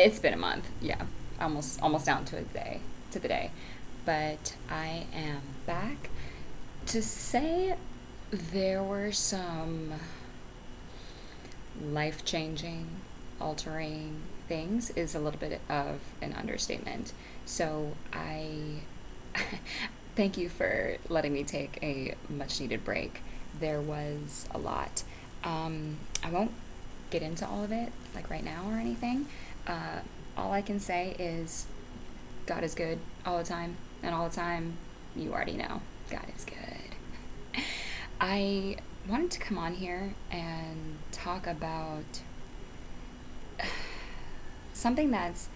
it's been a month. Yeah, almost almost down to a day to the day. But I am back to say there were some life changing, altering things is a little bit of an understatement. So I thank you for letting me take a much needed break. There was a lot. Um, I won't get into all of it like right now or anything. Uh, all I can say is God is good all the time, and all the time, you already know God is good. I wanted to come on here and talk about something that's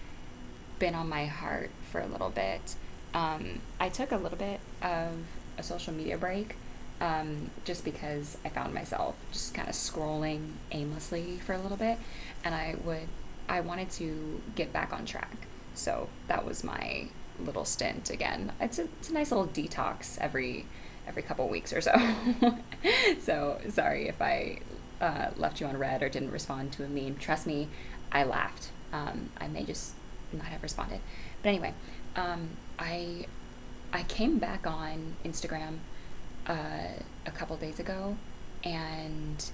been on my heart for a little bit. Um, I took a little bit of a social media break um, just because I found myself just kind of scrolling aimlessly for a little bit, and I would I wanted to get back on track. So that was my little stint again. It's a, it's a nice little detox every every couple weeks or so. so sorry if I uh, left you on read or didn't respond to a meme. Trust me, I laughed. Um, I may just not have responded, but anyway, um, I I came back on Instagram uh, a couple days ago, and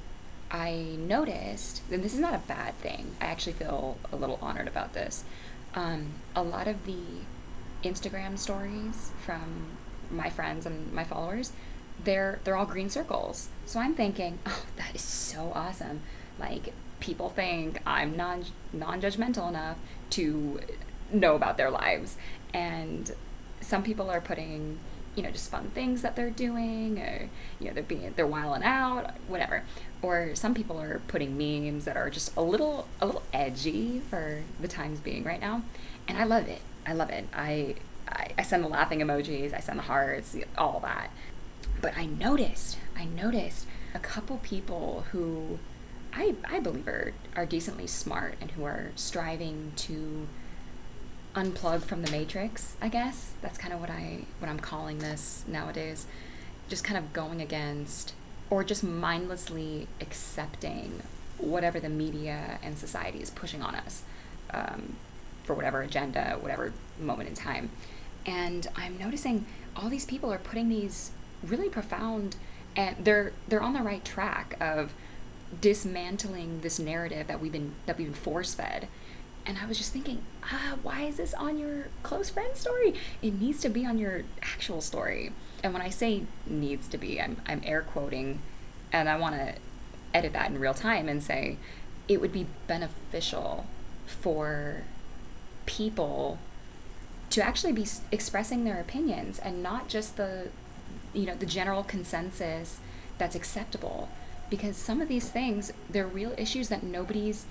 I noticed, and this is not a bad thing. I actually feel a little honored about this. Um, a lot of the Instagram stories from my friends and my followers, they're they're all green circles. So I'm thinking, oh, that is so awesome. Like people think I'm non non-judgmental enough to know about their lives, and some people are putting you know just fun things that they're doing or you know they're being they're wiling out whatever or some people are putting memes that are just a little a little edgy for the times being right now. And i love it. I love it. I i, I send the laughing emojis i send the hearts all that. But i noticed i noticed a couple people who i i believe are are decently smart and who are striving to unplug from the matrix i guess. That's kind of what i what i'm calling this nowadays. Just kind of going against or just mindlessly accepting whatever the media and society is pushing on us um, for whatever agenda whatever moment in time and i'm noticing all these people are putting these really profound and they're they're on the right track of dismantling this narrative that we've been that we've been force fed and I was just thinking, ah, why is this on your close friend story? It needs to be on your actual story. And when I say needs to be, I'm, I'm air quoting, and I want to edit that in real time and say it would be beneficial for people to actually be expressing their opinions and not just the you know the general consensus that's acceptable because some of these things they're real issues that nobody's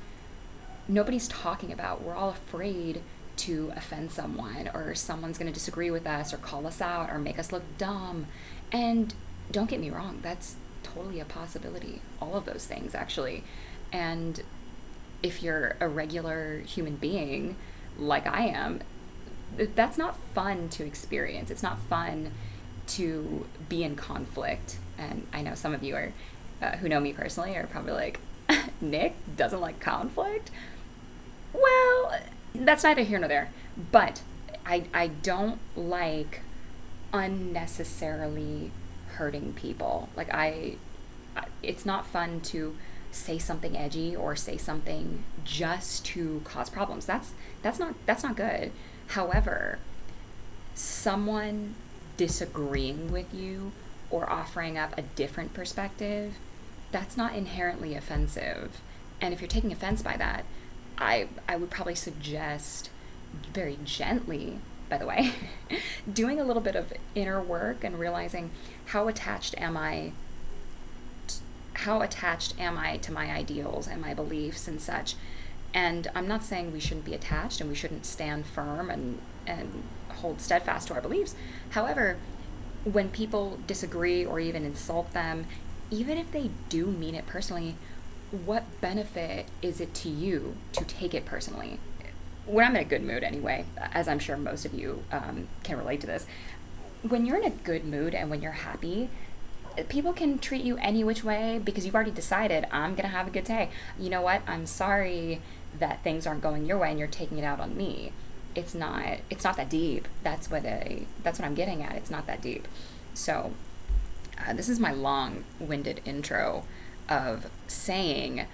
nobody's talking about. We're all afraid to offend someone or someone's going to disagree with us or call us out or make us look dumb. And don't get me wrong, that's totally a possibility. All of those things, actually. And if you're a regular human being like I am, that's not fun to experience. It's not fun to be in conflict. And I know some of you are, uh, who know me personally, are probably like, Nick doesn't like conflict. Well, that's neither here nor there. But I, I don't like unnecessarily hurting people. Like I, it's not fun to say something edgy or say something just to cause problems. That's that's not that's not good. However, someone disagreeing with you or offering up a different perspective, that's not inherently offensive. And if you're taking offense by that, I I would probably suggest very gently, by the way, doing a little bit of inner work and realizing how attached am I how attached am I to my ideals and my beliefs and such. And I'm not saying we shouldn't be attached and we shouldn't stand firm and and hold steadfast to our beliefs. However, when people disagree or even insult them, even if they do mean it personally, what benefit is it to you to take it personally? When I'm in a good mood, anyway, as I'm sure most of you um, can relate to this, when you're in a good mood and when you're happy, people can treat you any which way because you've already decided I'm going to have a good day. You know what? I'm sorry that things aren't going your way and you're taking it out on me. It's not it's not that deep. That's what I that's what I'm getting at. It's not that deep. So, uh, this is my long-winded intro of saying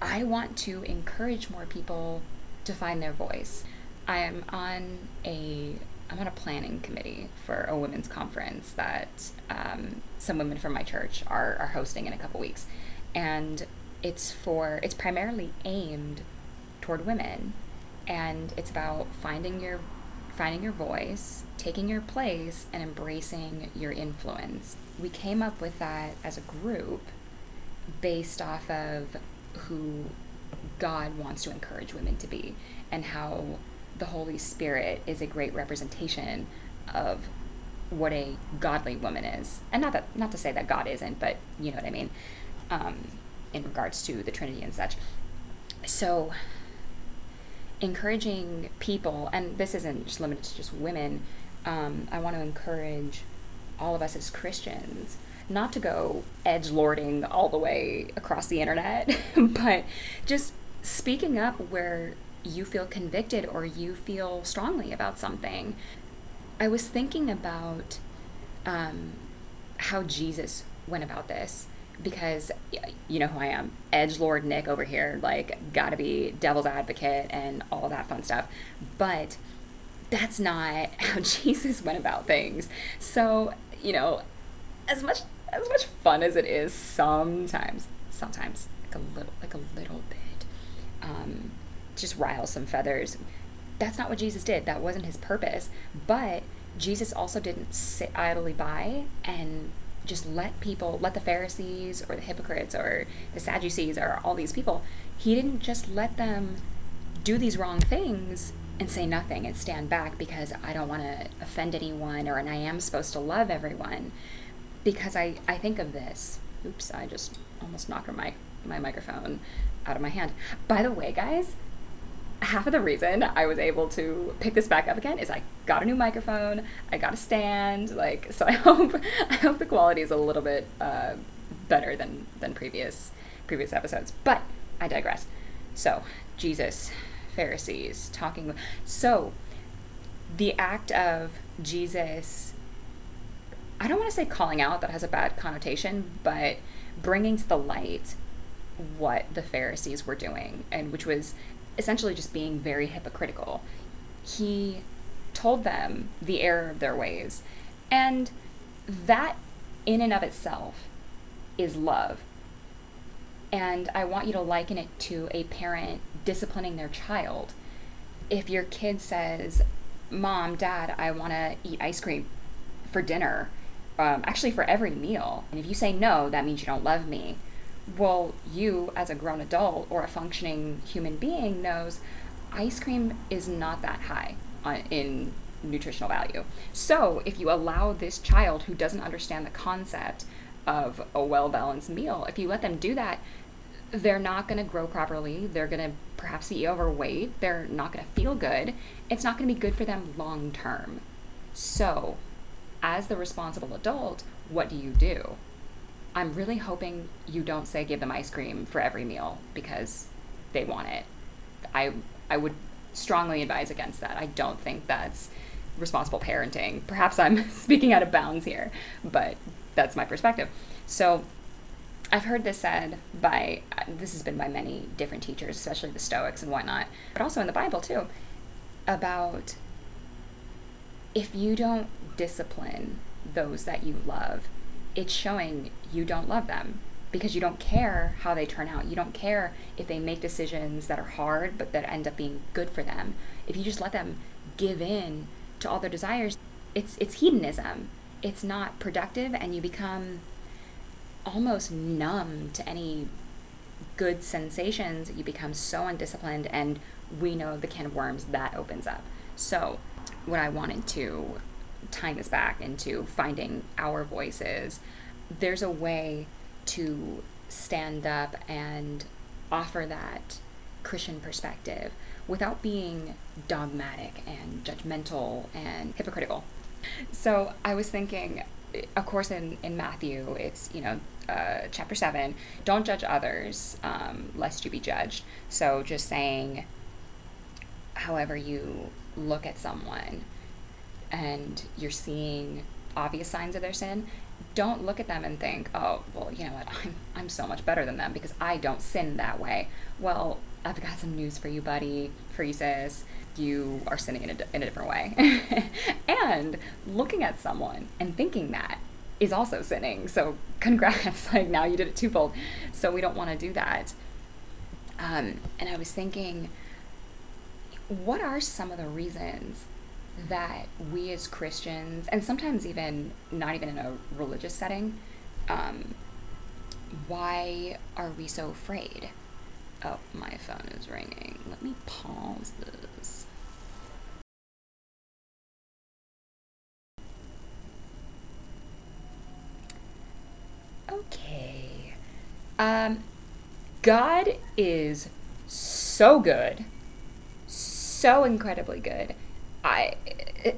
I want to encourage more people to find their voice. I am on a I'm on a planning committee for a women's conference that um, some women from my church are, are hosting in a couple weeks, and it's for it's primarily aimed toward women, and it's about finding your finding your voice, taking your place, and embracing your influence. We came up with that as a group based off of who God wants to encourage women to be and how the Holy Spirit is a great representation of what a godly woman is. And not that not to say that God isn't, but you know what I mean. Um, in regards to the Trinity and such. So encouraging people, and this isn't just limited to just women, um, I want to encourage all of us as Christians not to go edge lording all the way across the internet, but just speaking up where you feel convicted or you feel strongly about something. I was thinking about um, how Jesus went about this because you know who I am, Edge Lord Nick over here, like gotta be devil's advocate and all that fun stuff. But that's not how Jesus went about things. So, you know, as much as much fun as it is sometimes, sometimes like a little like a little bit. Um, just rile some feathers. That's not what Jesus did. That wasn't his purpose. But Jesus also didn't sit idly by and just let people, let the Pharisees or the hypocrites or the Sadducees or all these people, he didn't just let them do these wrong things and say nothing and stand back because I don't want to offend anyone or and I am supposed to love everyone. Because I, I think of this. Oops, I just almost knocked my, my microphone out of my hand. By the way, guys, half of the reason I was able to pick this back up again is I got a new microphone, I got a stand, like so. I hope I hope the quality is a little bit uh, better than than previous previous episodes. But I digress. So Jesus, Pharisees talking. So the act of Jesus. I don't want to say calling out, that has a bad connotation, but bringing to the light what the Pharisees were doing, and which was essentially just being very hypocritical. He told them the error of their ways. And that, in and of itself, is love. And I want you to liken it to a parent disciplining their child. If your kid says, Mom, Dad, I want to eat ice cream for dinner, um, actually for every meal, and if you say no, that means you don't love me well, you as a grown adult or a functioning human being knows ice cream is not that high in nutritional value. So, if you allow this child who doesn't understand the concept of a well balanced meal, if you let them do that, they're not going to grow properly. They're going to perhaps be overweight. They're not going to feel good. It's not going to be good for them long term. So, as the responsible adult, what do you do? I'm really hoping you don't say give them ice cream for every meal because they want it. I I would strongly advise against that. I don't think that's responsible parenting. Perhaps I'm speaking out of bounds here, but that's my perspective. So I've heard this said by this has been by many different teachers, especially the Stoics and whatnot, but also in the Bible too, about if you don't discipline those that you love, it's showing you don't love them because you don't care how they turn out. You don't care if they make decisions that are hard but that end up being good for them. If you just let them give in to all their desires, it's it's hedonism. It's not productive and you become almost numb to any good sensations. You become so undisciplined and we know the can of worms that opens up. So, what I wanted to tying this back into finding our voices, there's a way to stand up and offer that Christian perspective without being dogmatic and judgmental and hypocritical. So I was thinking, of course, in, in Matthew, it's, you know, uh, chapter 7, don't judge others um, lest you be judged. So just saying, however you look at someone and you're seeing obvious signs of their sin, don't look at them and think, oh, well, you know what, I'm, I'm so much better than them because I don't sin that way. Well, I've got some news for you, buddy, for you, sis. You are sinning in a, in a different way. and looking at someone and thinking that is also sinning. So, congrats. like, now you did it twofold. So, we don't want to do that. Um, and I was thinking, what are some of the reasons that we as Christians, and sometimes even not even in a religious setting, um, why are we so afraid? Oh, my phone is ringing. Let me pause this. Okay. Um, God is so good, so incredibly good. I.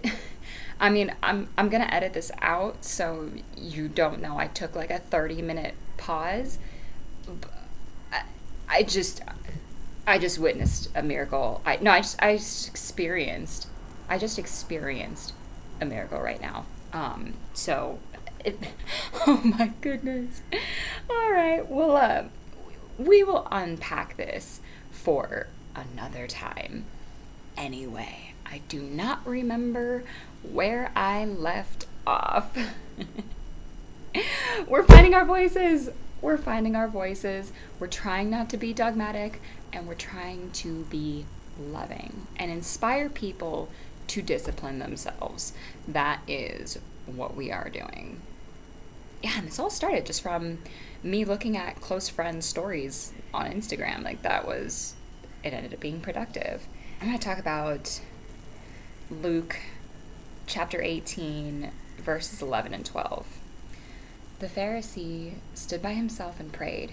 I mean, I'm I'm gonna edit this out so you don't know I took like a 30 minute pause. I, I just I just witnessed a miracle. I no, I just I just experienced I just experienced a miracle right now. Um, so it, oh my goodness. All right, well, uh, we will unpack this for another time. Anyway, I do not remember where I left off. We're finding our voices. We're finding our voices. We're trying not to be dogmatic and we're trying to be loving and inspire people to discipline themselves. That is what we are doing yeah, and this all started just from me looking at close friends' stories on Instagram. Like that was, it ended up being productive. I'm going to talk about Luke chapter 18, verses 11 and 12. The Pharisee stood by himself and prayed,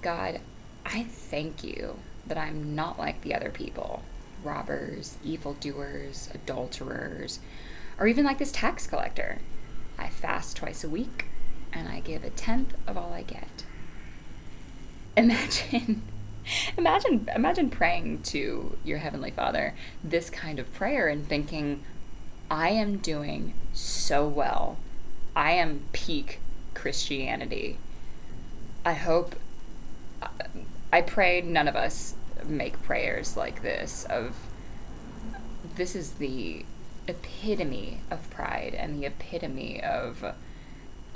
God, I thank you that I'm not like the other people robbers, evildoers, adulterers, or even like this tax collector. I fast twice a week and I give a tenth of all I get. Imagine imagine imagine praying to your heavenly Father this kind of prayer and thinking I am doing so well. I am peak Christianity. I hope I pray none of us make prayers like this of this is the epitome of pride and the epitome of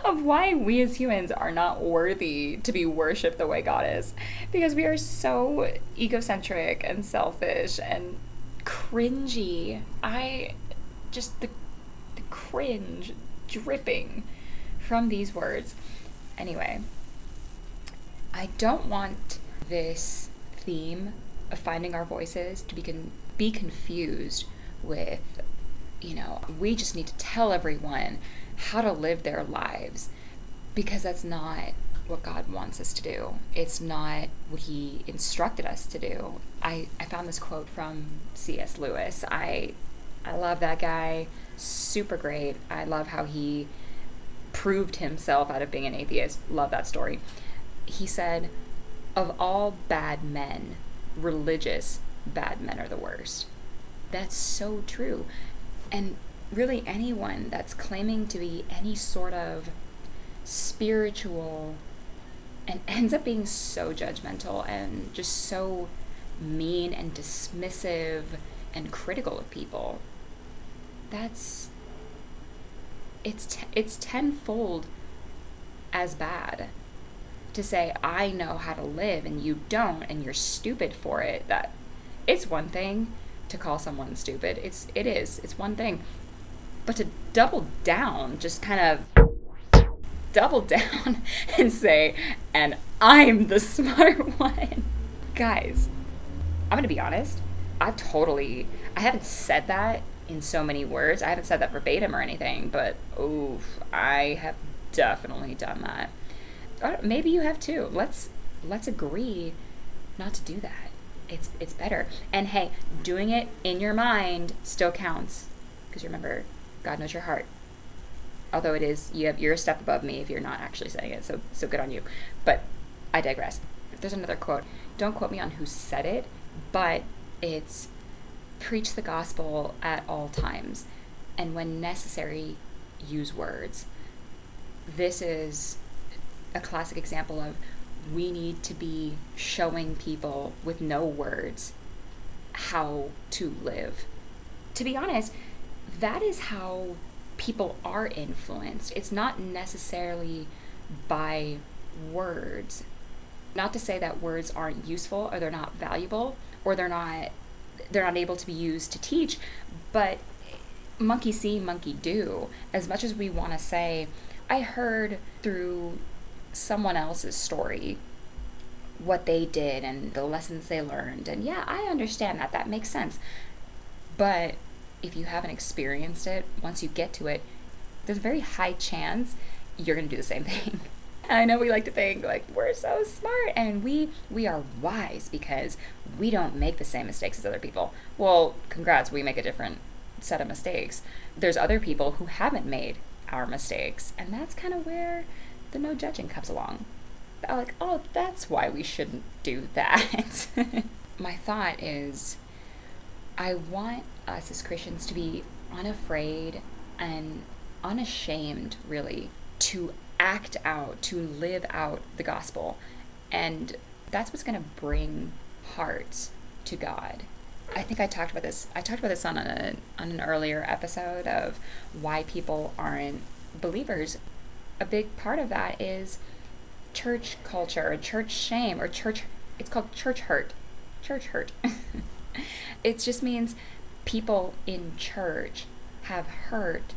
of why we as humans are not worthy to be worshipped the way God is. Because we are so egocentric and selfish and cringy. I just the, the cringe dripping from these words. Anyway, I don't want this theme of finding our voices to be con- be confused with you know, we just need to tell everyone how to live their lives because that's not what God wants us to do. It's not what He instructed us to do. I, I found this quote from C.S. Lewis. I I love that guy. Super great. I love how he proved himself out of being an atheist. Love that story. He said, Of all bad men, religious bad men are the worst. That's so true. And really anyone that's claiming to be any sort of spiritual and ends up being so judgmental and just so mean and dismissive and critical of people that's it's t- it's tenfold as bad to say i know how to live and you don't and you're stupid for it. That it's one thing to call someone stupid. It's it is. It's one thing but to double down, just kind of double down and say, and I'm the smart one. Guys, I'm gonna be honest. I've totally, I haven't said that in so many words. I haven't said that verbatim or anything, but oof, I have definitely done that. Maybe you have too. Let's let's agree not to do that. It's it's better. And hey, doing it in your mind still counts because remember God knows your heart. Although it is, you have, you're a step above me if you're not actually saying it. So, so good on you. But I digress. There's another quote. Don't quote me on who said it, but it's preach the gospel at all times, and when necessary, use words. This is a classic example of we need to be showing people with no words how to live. To be honest, that is how people are influenced. It's not necessarily by words. Not to say that words aren't useful or they're not valuable or they're not they're not able to be used to teach, but monkey see, monkey do. As much as we want to say, I heard through someone else's story what they did and the lessons they learned. And yeah, I understand that. That makes sense. But if you haven't experienced it, once you get to it, there's a very high chance you're going to do the same thing. I know we like to think like we're so smart and we we are wise because we don't make the same mistakes as other people. Well, congrats, we make a different set of mistakes. There's other people who haven't made our mistakes, and that's kind of where the no judging comes along. Like, oh, that's why we shouldn't do that. My thought is I want us as Christians to be unafraid and unashamed, really, to act out, to live out the gospel. And that's what's going to bring hearts to God. I think I talked about this. I talked about this on a on an earlier episode of why people aren't believers. A big part of that is church culture, or church shame, or church. It's called church hurt. Church hurt. it just means people in church have hurt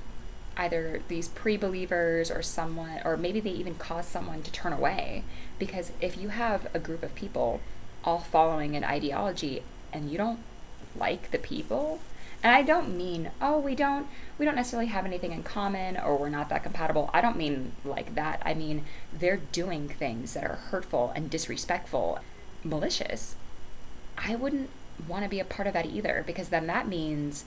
either these pre-believers or someone or maybe they even cause someone to turn away. Because if you have a group of people all following an ideology and you don't like the people and i don't mean oh we don't we don't necessarily have anything in common or we're not that compatible. I don't mean like that. I mean they're doing things that are hurtful and disrespectful malicious. I wouldn't want to be a part of that either because then that means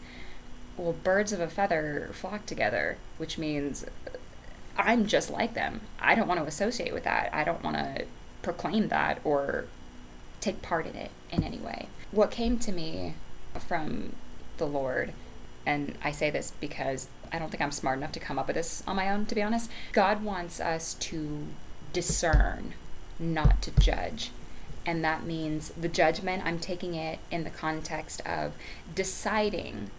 well, birds of a feather flock together, which means uh, I'm just like them. I don't want to associate with that. I don't want to proclaim that or take part in it in any way. What came to me from the Lord, and I say this because I don't think I'm smart enough to come up with this on my own, to be honest. God wants us to discern, not to judge. And that means the judgment, I'm taking it in the context of deciding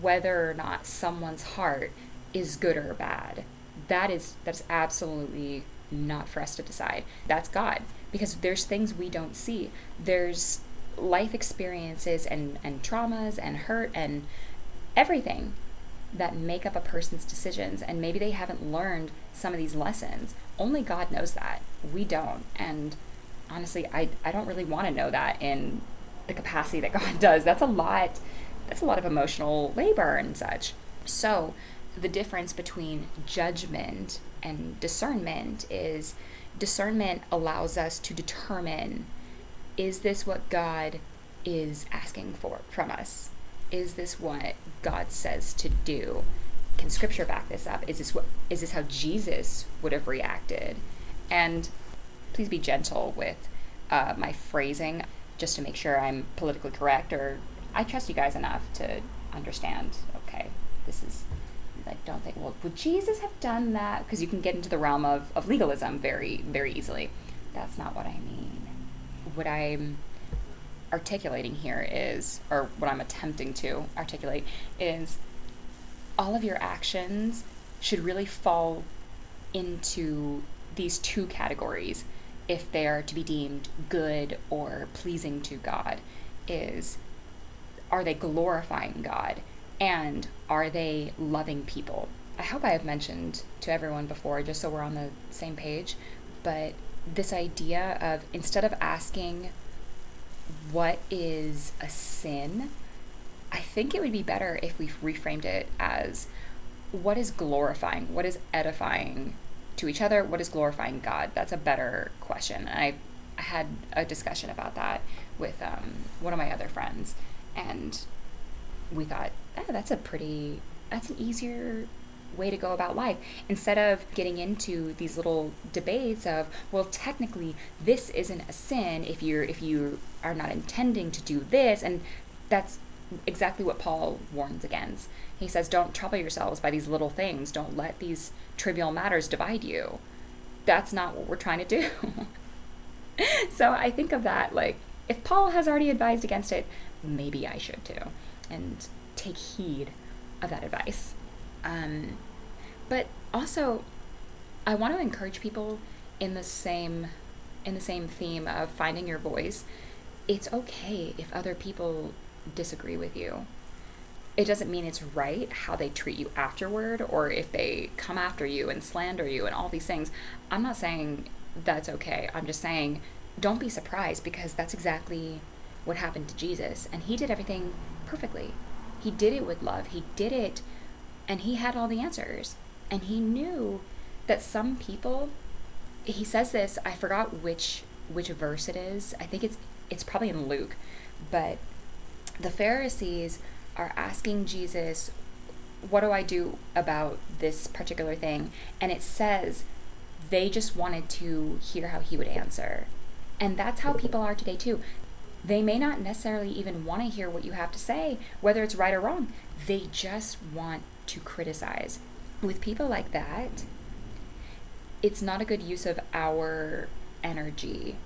whether or not someone's heart is good or bad. That is that's absolutely not for us to decide. That's God because there's things we don't see. There's life experiences and and traumas and hurt and everything that make up a person's decisions and maybe they haven't learned some of these lessons. Only God knows that. We don't. And honestly, I I don't really want to know that in the capacity that God does. That's a lot that's a lot of emotional labor and such. So, the difference between judgment and discernment is discernment allows us to determine is this what God is asking for from us? Is this what God says to do? Can scripture back this up? Is this what is this how Jesus would have reacted? And please be gentle with uh, my phrasing just to make sure I'm politically correct or I trust you guys enough to understand. Okay, this is. I don't think. Well, would Jesus have done that? Because you can get into the realm of, of legalism very very easily. That's not what I mean. What I'm articulating here is, or what I'm attempting to articulate is, all of your actions should really fall into these two categories if they are to be deemed good or pleasing to God is are they glorifying God? And are they loving people? I hope I have mentioned to everyone before, just so we're on the same page, but this idea of instead of asking what is a sin, I think it would be better if we reframed it as what is glorifying, what is edifying to each other, what is glorifying God? That's a better question. I had a discussion about that with um, one of my other friends and we thought, oh, that's a pretty, that's an easier way to go about life instead of getting into these little debates of well technically this isn't a sin if you're if you are not intending to do this and that's exactly what Paul warns against. He says don't trouble yourselves by these little things. Don't let these trivial matters divide you. That's not what we're trying to do. so I think of that like if Paul has already advised against it, maybe I should too. And take heed of that advice. Um, but also, I want to encourage people in the same in the same theme of finding your voice. It's okay if other people disagree with you. It doesn't mean it's right how they treat you afterward or if they come after you and slander you and all these things. I'm not saying that's okay. I'm just saying don't be surprised because that's exactly what happened to Jesus. And he did everything perfectly. He did it with love. He did it and he had all the answers. And he knew that some people he says this, I forgot which which verse it is. I think it's it's probably in Luke, but the Pharisees are asking Jesus, "What do I do about this particular thing?" And it says they just wanted to hear how he would answer. And that's how people are today too they may not necessarily even want to hear what you have to say, whether it's right or wrong. They just want to criticize. With people like that, it's not a good use of our energy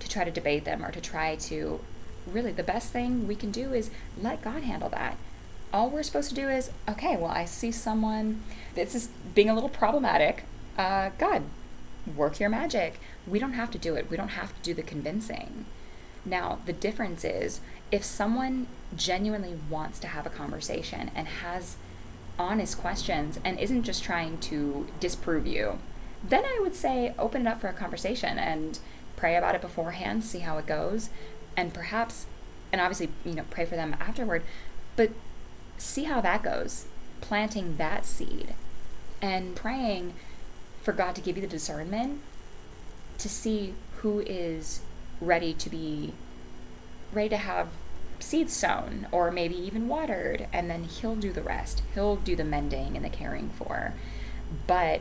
to try to debate them or to try to really the best thing we can do is let God handle that. All we're supposed to do is, okay, well, I see someone this is being a little problematic. Uh, God, work your magic. We don't have to do it. We don't have to do the convincing. Now, the difference is if someone genuinely wants to have a conversation and has honest questions and isn't just trying to disprove you, then I would say open it up for a conversation and pray about it beforehand, see how it goes, and perhaps, and obviously, you know, pray for them afterward, but see how that goes, planting that seed and praying for God to give you the discernment to see who is ready to be ready to have seeds sown or maybe even watered and then he'll do the rest. He'll do the mending and the caring for. But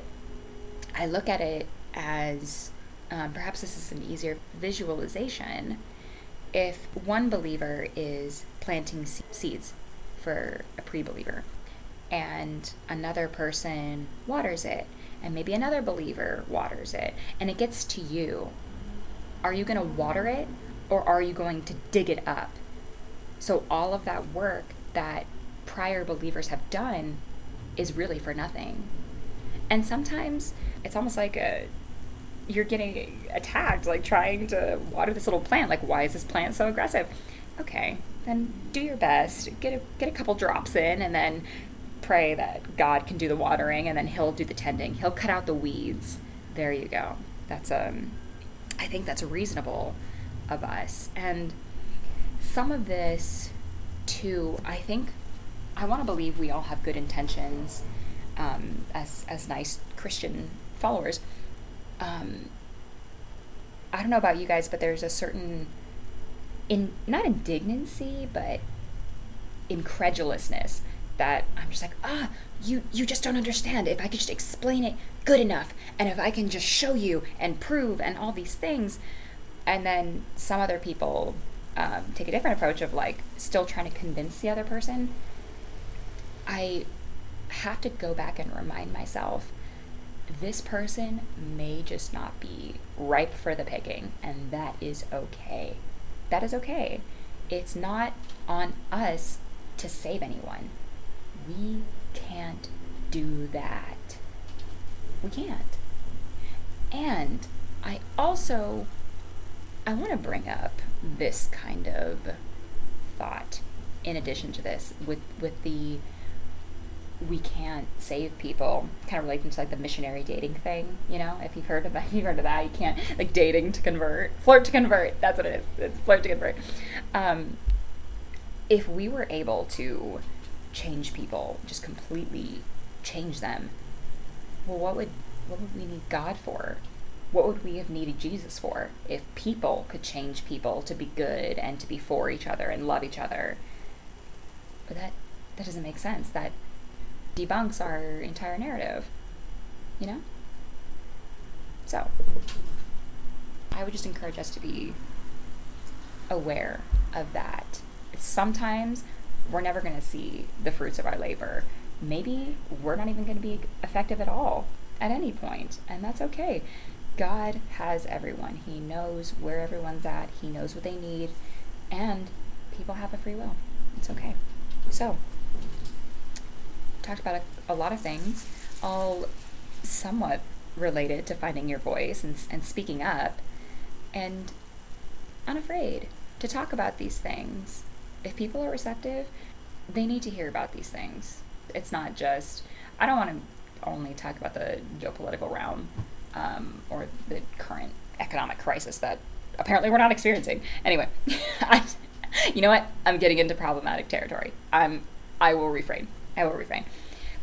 i look at it as um, perhaps this is an easier visualization if one believer is planting seeds for a pre-believer and another person waters it and maybe another believer waters it and it gets to you are you going to water it or are you going to dig it up? So, all of that work that prior believers have done is really for nothing. And sometimes it's almost like a, you're getting attacked, like trying to water this little plant. Like, why is this plant so aggressive? Okay, then do your best. Get a, get a couple drops in and then pray that God can do the watering and then He'll do the tending. He'll cut out the weeds. There you go. That's um I think that's reasonable of us. And some of this, too, I think, I want to believe we all have good intentions um, as, as nice Christian followers. Um, I don't know about you guys, but there's a certain, in not indignancy, but incredulousness that I'm just like, ah, you you just don't understand. If I could just explain it good enough, and if I can just show you and prove and all these things, and then some other people um, take a different approach of like still trying to convince the other person. I have to go back and remind myself this person may just not be ripe for the picking, and that is okay. That is okay. It's not on us to save anyone. We can't do that. We can't. And I also I want to bring up this kind of thought in addition to this with with the we can't save people kind of relating to like the missionary dating thing you know if you've heard of that you've heard of that you can't like dating to convert flirt to convert that's what it is it's flirt to convert um, if we were able to change people, just completely change them, well, what would what would we need God for? What would we have needed Jesus for if people could change people to be good and to be for each other and love each other? But that that doesn't make sense. That debunks our entire narrative. You know? So, I would just encourage us to be aware of that. Sometimes we're never going to see the fruits of our labor. Maybe we're not even going to be effective at all at any point, and that's okay. God has everyone. He knows where everyone's at, He knows what they need, and people have a free will. It's okay. So, talked about a, a lot of things, all somewhat related to finding your voice and, and speaking up, and unafraid to talk about these things. If people are receptive, they need to hear about these things. It's not just, I don't want to only talk about the geopolitical realm um, or the current economic crisis that apparently we're not experiencing. Anyway, I, you know what? I'm getting into problematic territory. I'm, I will refrain. I will refrain.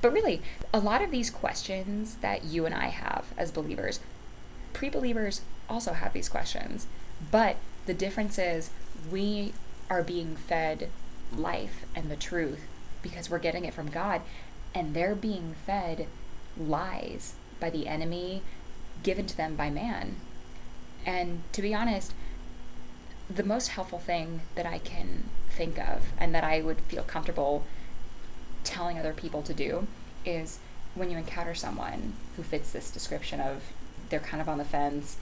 But really, a lot of these questions that you and I have as believers, pre believers also have these questions. But the difference is we are being fed life and the truth because we're getting it from God, and they're being fed lies by the enemy given to them by man. And to be honest, the most helpful thing that I can think of and that I would feel comfortable telling other people to do is when you encounter someone who fits this description of they're kind of on the fence,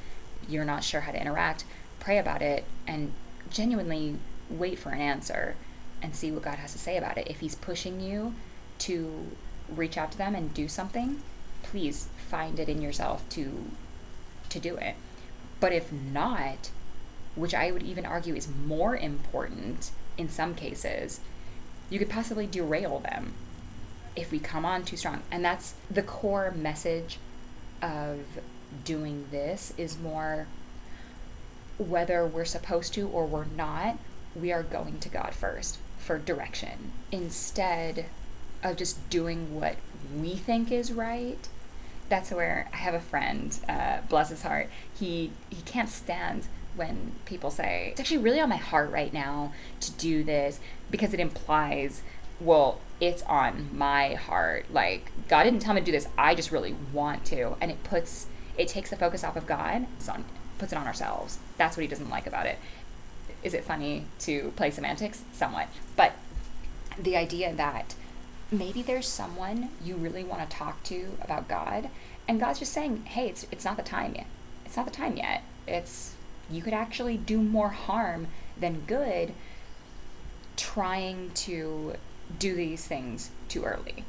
you're not sure how to interact, pray about it and genuinely wait for an answer and see what God has to say about it. If He's pushing you to reach out to them and do something, please find it in yourself to to do it. But if not, which I would even argue is more important in some cases, you could possibly derail them if we come on too strong. And that's the core message of doing this is more whether we're supposed to or we're not, we are going to God first for direction instead of just doing what we think is right. That's where I have a friend, uh, bless his heart. He he can't stand when people say it's actually really on my heart right now to do this because it implies, well, it's on my heart. Like God didn't tell me to do this. I just really want to, and it puts it takes the focus off of God. It's on puts it on ourselves. That's what he doesn't like about it. Is it funny to play semantics? Somewhat. But the idea that maybe there's someone you really want to talk to about God, and God's just saying, hey, it's, it's not the time yet. It's not the time yet. It's, you could actually do more harm than good trying to do these things too early.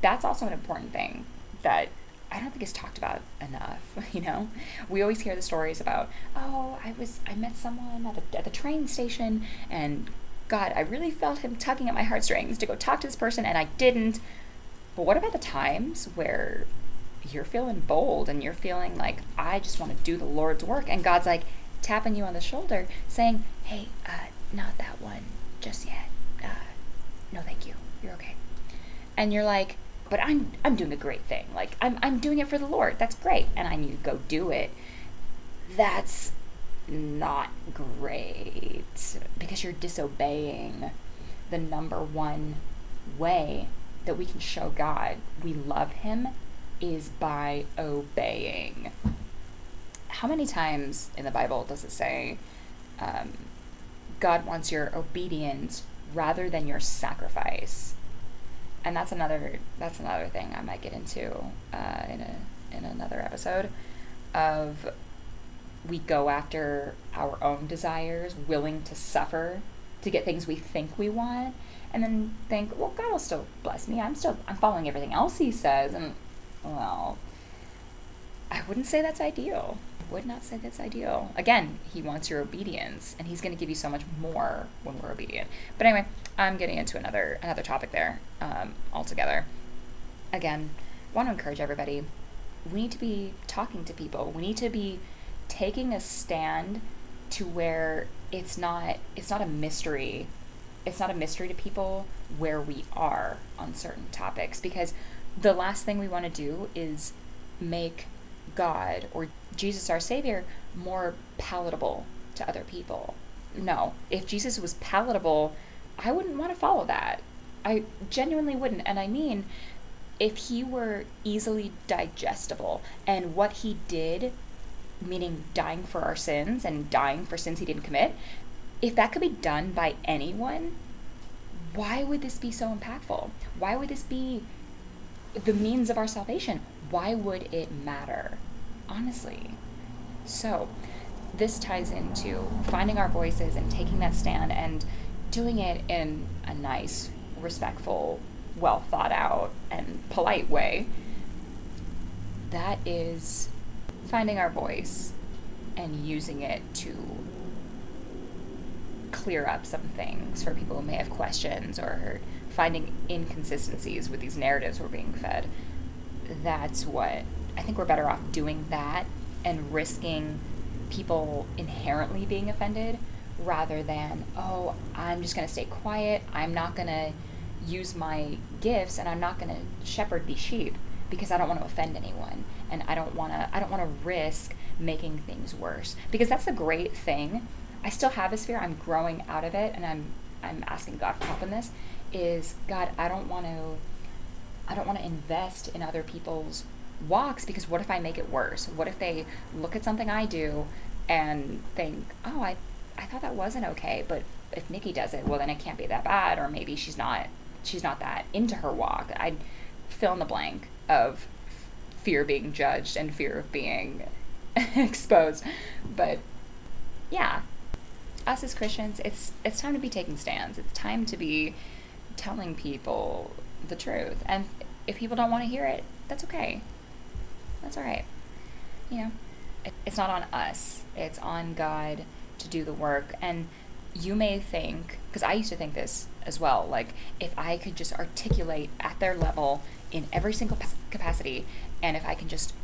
That's also an important thing that I don't think is talked about enough. You know, we always hear the stories about, oh, I was I met someone at, a, at the train station, and God, I really felt him tugging at my heartstrings to go talk to this person, and I didn't. But what about the times where you're feeling bold and you're feeling like I just want to do the Lord's work, and God's like tapping you on the shoulder, saying, "Hey, uh, not that one just yet. Uh, no, thank you. You're okay." And you're like, but I'm I'm doing a great thing. Like I'm I'm doing it for the Lord. That's great. And I need to go do it. That's not great because you're disobeying the number one way that we can show God we love him is by obeying. How many times in the Bible does it say um, God wants your obedience rather than your sacrifice? and that's another that's another thing I might get into uh, in a in another episode of we go after our own desires, willing to suffer to get things we think we want, and then think, well, God will still bless me. I'm still I'm following everything else He says, and well, I wouldn't say that's ideal. Would not say that's ideal. Again, He wants your obedience, and He's going to give you so much more when we're obedient. But anyway, I'm getting into another another topic there um, altogether. Again, want to encourage everybody. We need to be talking to people. We need to be taking a stand to where it's not it's not a mystery. It's not a mystery to people where we are on certain topics because the last thing we want to do is make God or Jesus our savior more palatable to other people. No, if Jesus was palatable I wouldn't want to follow that. I genuinely wouldn't. And I mean, if he were easily digestible and what he did, meaning dying for our sins and dying for sins he didn't commit, if that could be done by anyone, why would this be so impactful? Why would this be the means of our salvation? Why would it matter? Honestly. So, this ties into finding our voices and taking that stand and doing it in a nice, respectful, well thought out, and polite way. That is finding our voice and using it to clear up some things for people who may have questions or finding inconsistencies with these narratives we're being fed. That's what I think we're better off doing that and risking people inherently being offended rather than, oh, I'm just going to stay quiet. I'm not going to use my gifts and I'm not going to shepherd these sheep because I don't want to offend anyone and I don't want to I don't want to risk making things worse. Because that's the great thing. I still have this fear. I'm growing out of it and I'm I'm asking God for help in this is God, I don't want to I don't want to invest in other people's walks because what if I make it worse? What if they look at something I do and think, "Oh, I I thought that wasn't okay, but if Nikki does it, well then it can't be that bad or maybe she's not she's not that into her walk." I'd fill in the blank of fear of being judged and fear of being exposed. But yeah, us as Christians, it's it's time to be taking stands. It's time to be telling people the truth. And if people don't want to hear it, that's okay. That's all right. You know, it, it's not on us. It's on God to do the work. And you may think, because I used to think this as well, like if I could just articulate at their level in every single capacity, and if I can just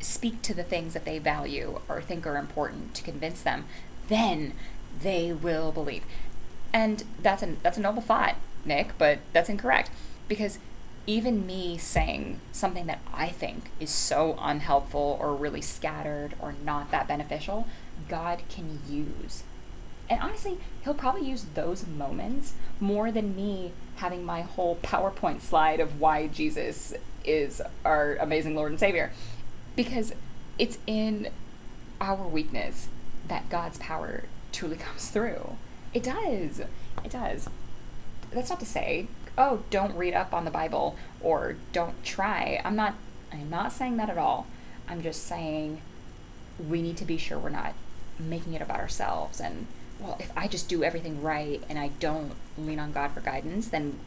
speak to the things that they value or think are important to convince them, then they will believe. And that's a that's a noble thought, Nick, but that's incorrect because even me saying something that I think is so unhelpful or really scattered or not that beneficial, God can use. And honestly, he'll probably use those moments more than me having my whole PowerPoint slide of why Jesus is our amazing Lord and Savior. Because it's in our weakness that God's power truly comes through. It does. It does. That's not to say, oh, don't read up on the Bible or don't try. I'm not I'm not saying that at all. I'm just saying we need to be sure we're not making it about ourselves and well, if I just do everything right and I don't lean on God for guidance, then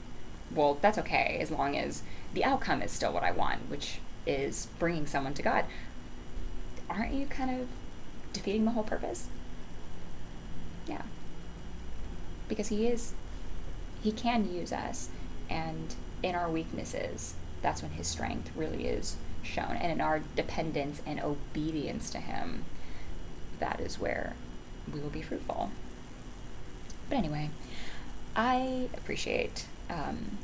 well, that's okay as long as the outcome is still what I want, which is bringing someone to God. Aren't you kind of defeating the whole purpose? Yeah. Because He is, He can use us, and in our weaknesses, that's when His strength really is shown. And in our dependence and obedience to Him, that is where we will be fruitful. But anyway, I appreciate um,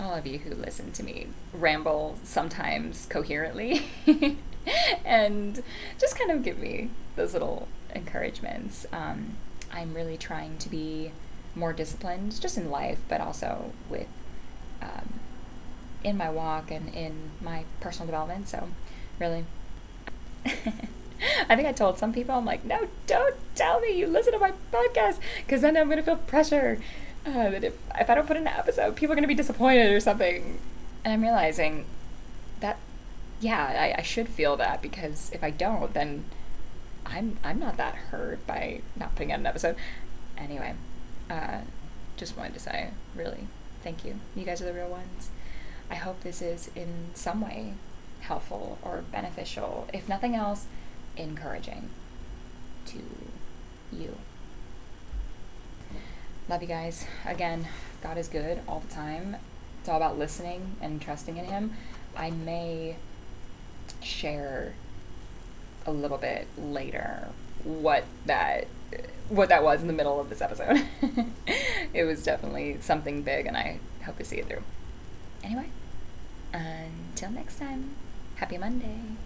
all of you who listen to me ramble sometimes coherently and just kind of give me those little encouragements. Um, I'm really trying to be more disciplined, just in life, but also with um, in my walk and in my personal development. So, really. I think I told some people, I'm like, no, don't tell me you listen to my podcast because then I'm going to feel pressure uh, that if, if I don't put in an episode, people are going to be disappointed or something. And I'm realizing that, yeah, I, I should feel that because if I don't, then I'm I'm not that hurt by not putting out an episode. Anyway, uh, just wanted to say, really, thank you. You guys are the real ones. I hope this is in some way helpful or beneficial. If nothing else, encouraging to you. Love you guys. Again, God is good all the time. It's all about listening and trusting in Him. I may share a little bit later what that what that was in the middle of this episode. it was definitely something big, and I hope to see it through. Anyway, until next time, happy Monday.